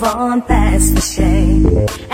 move on past the shame.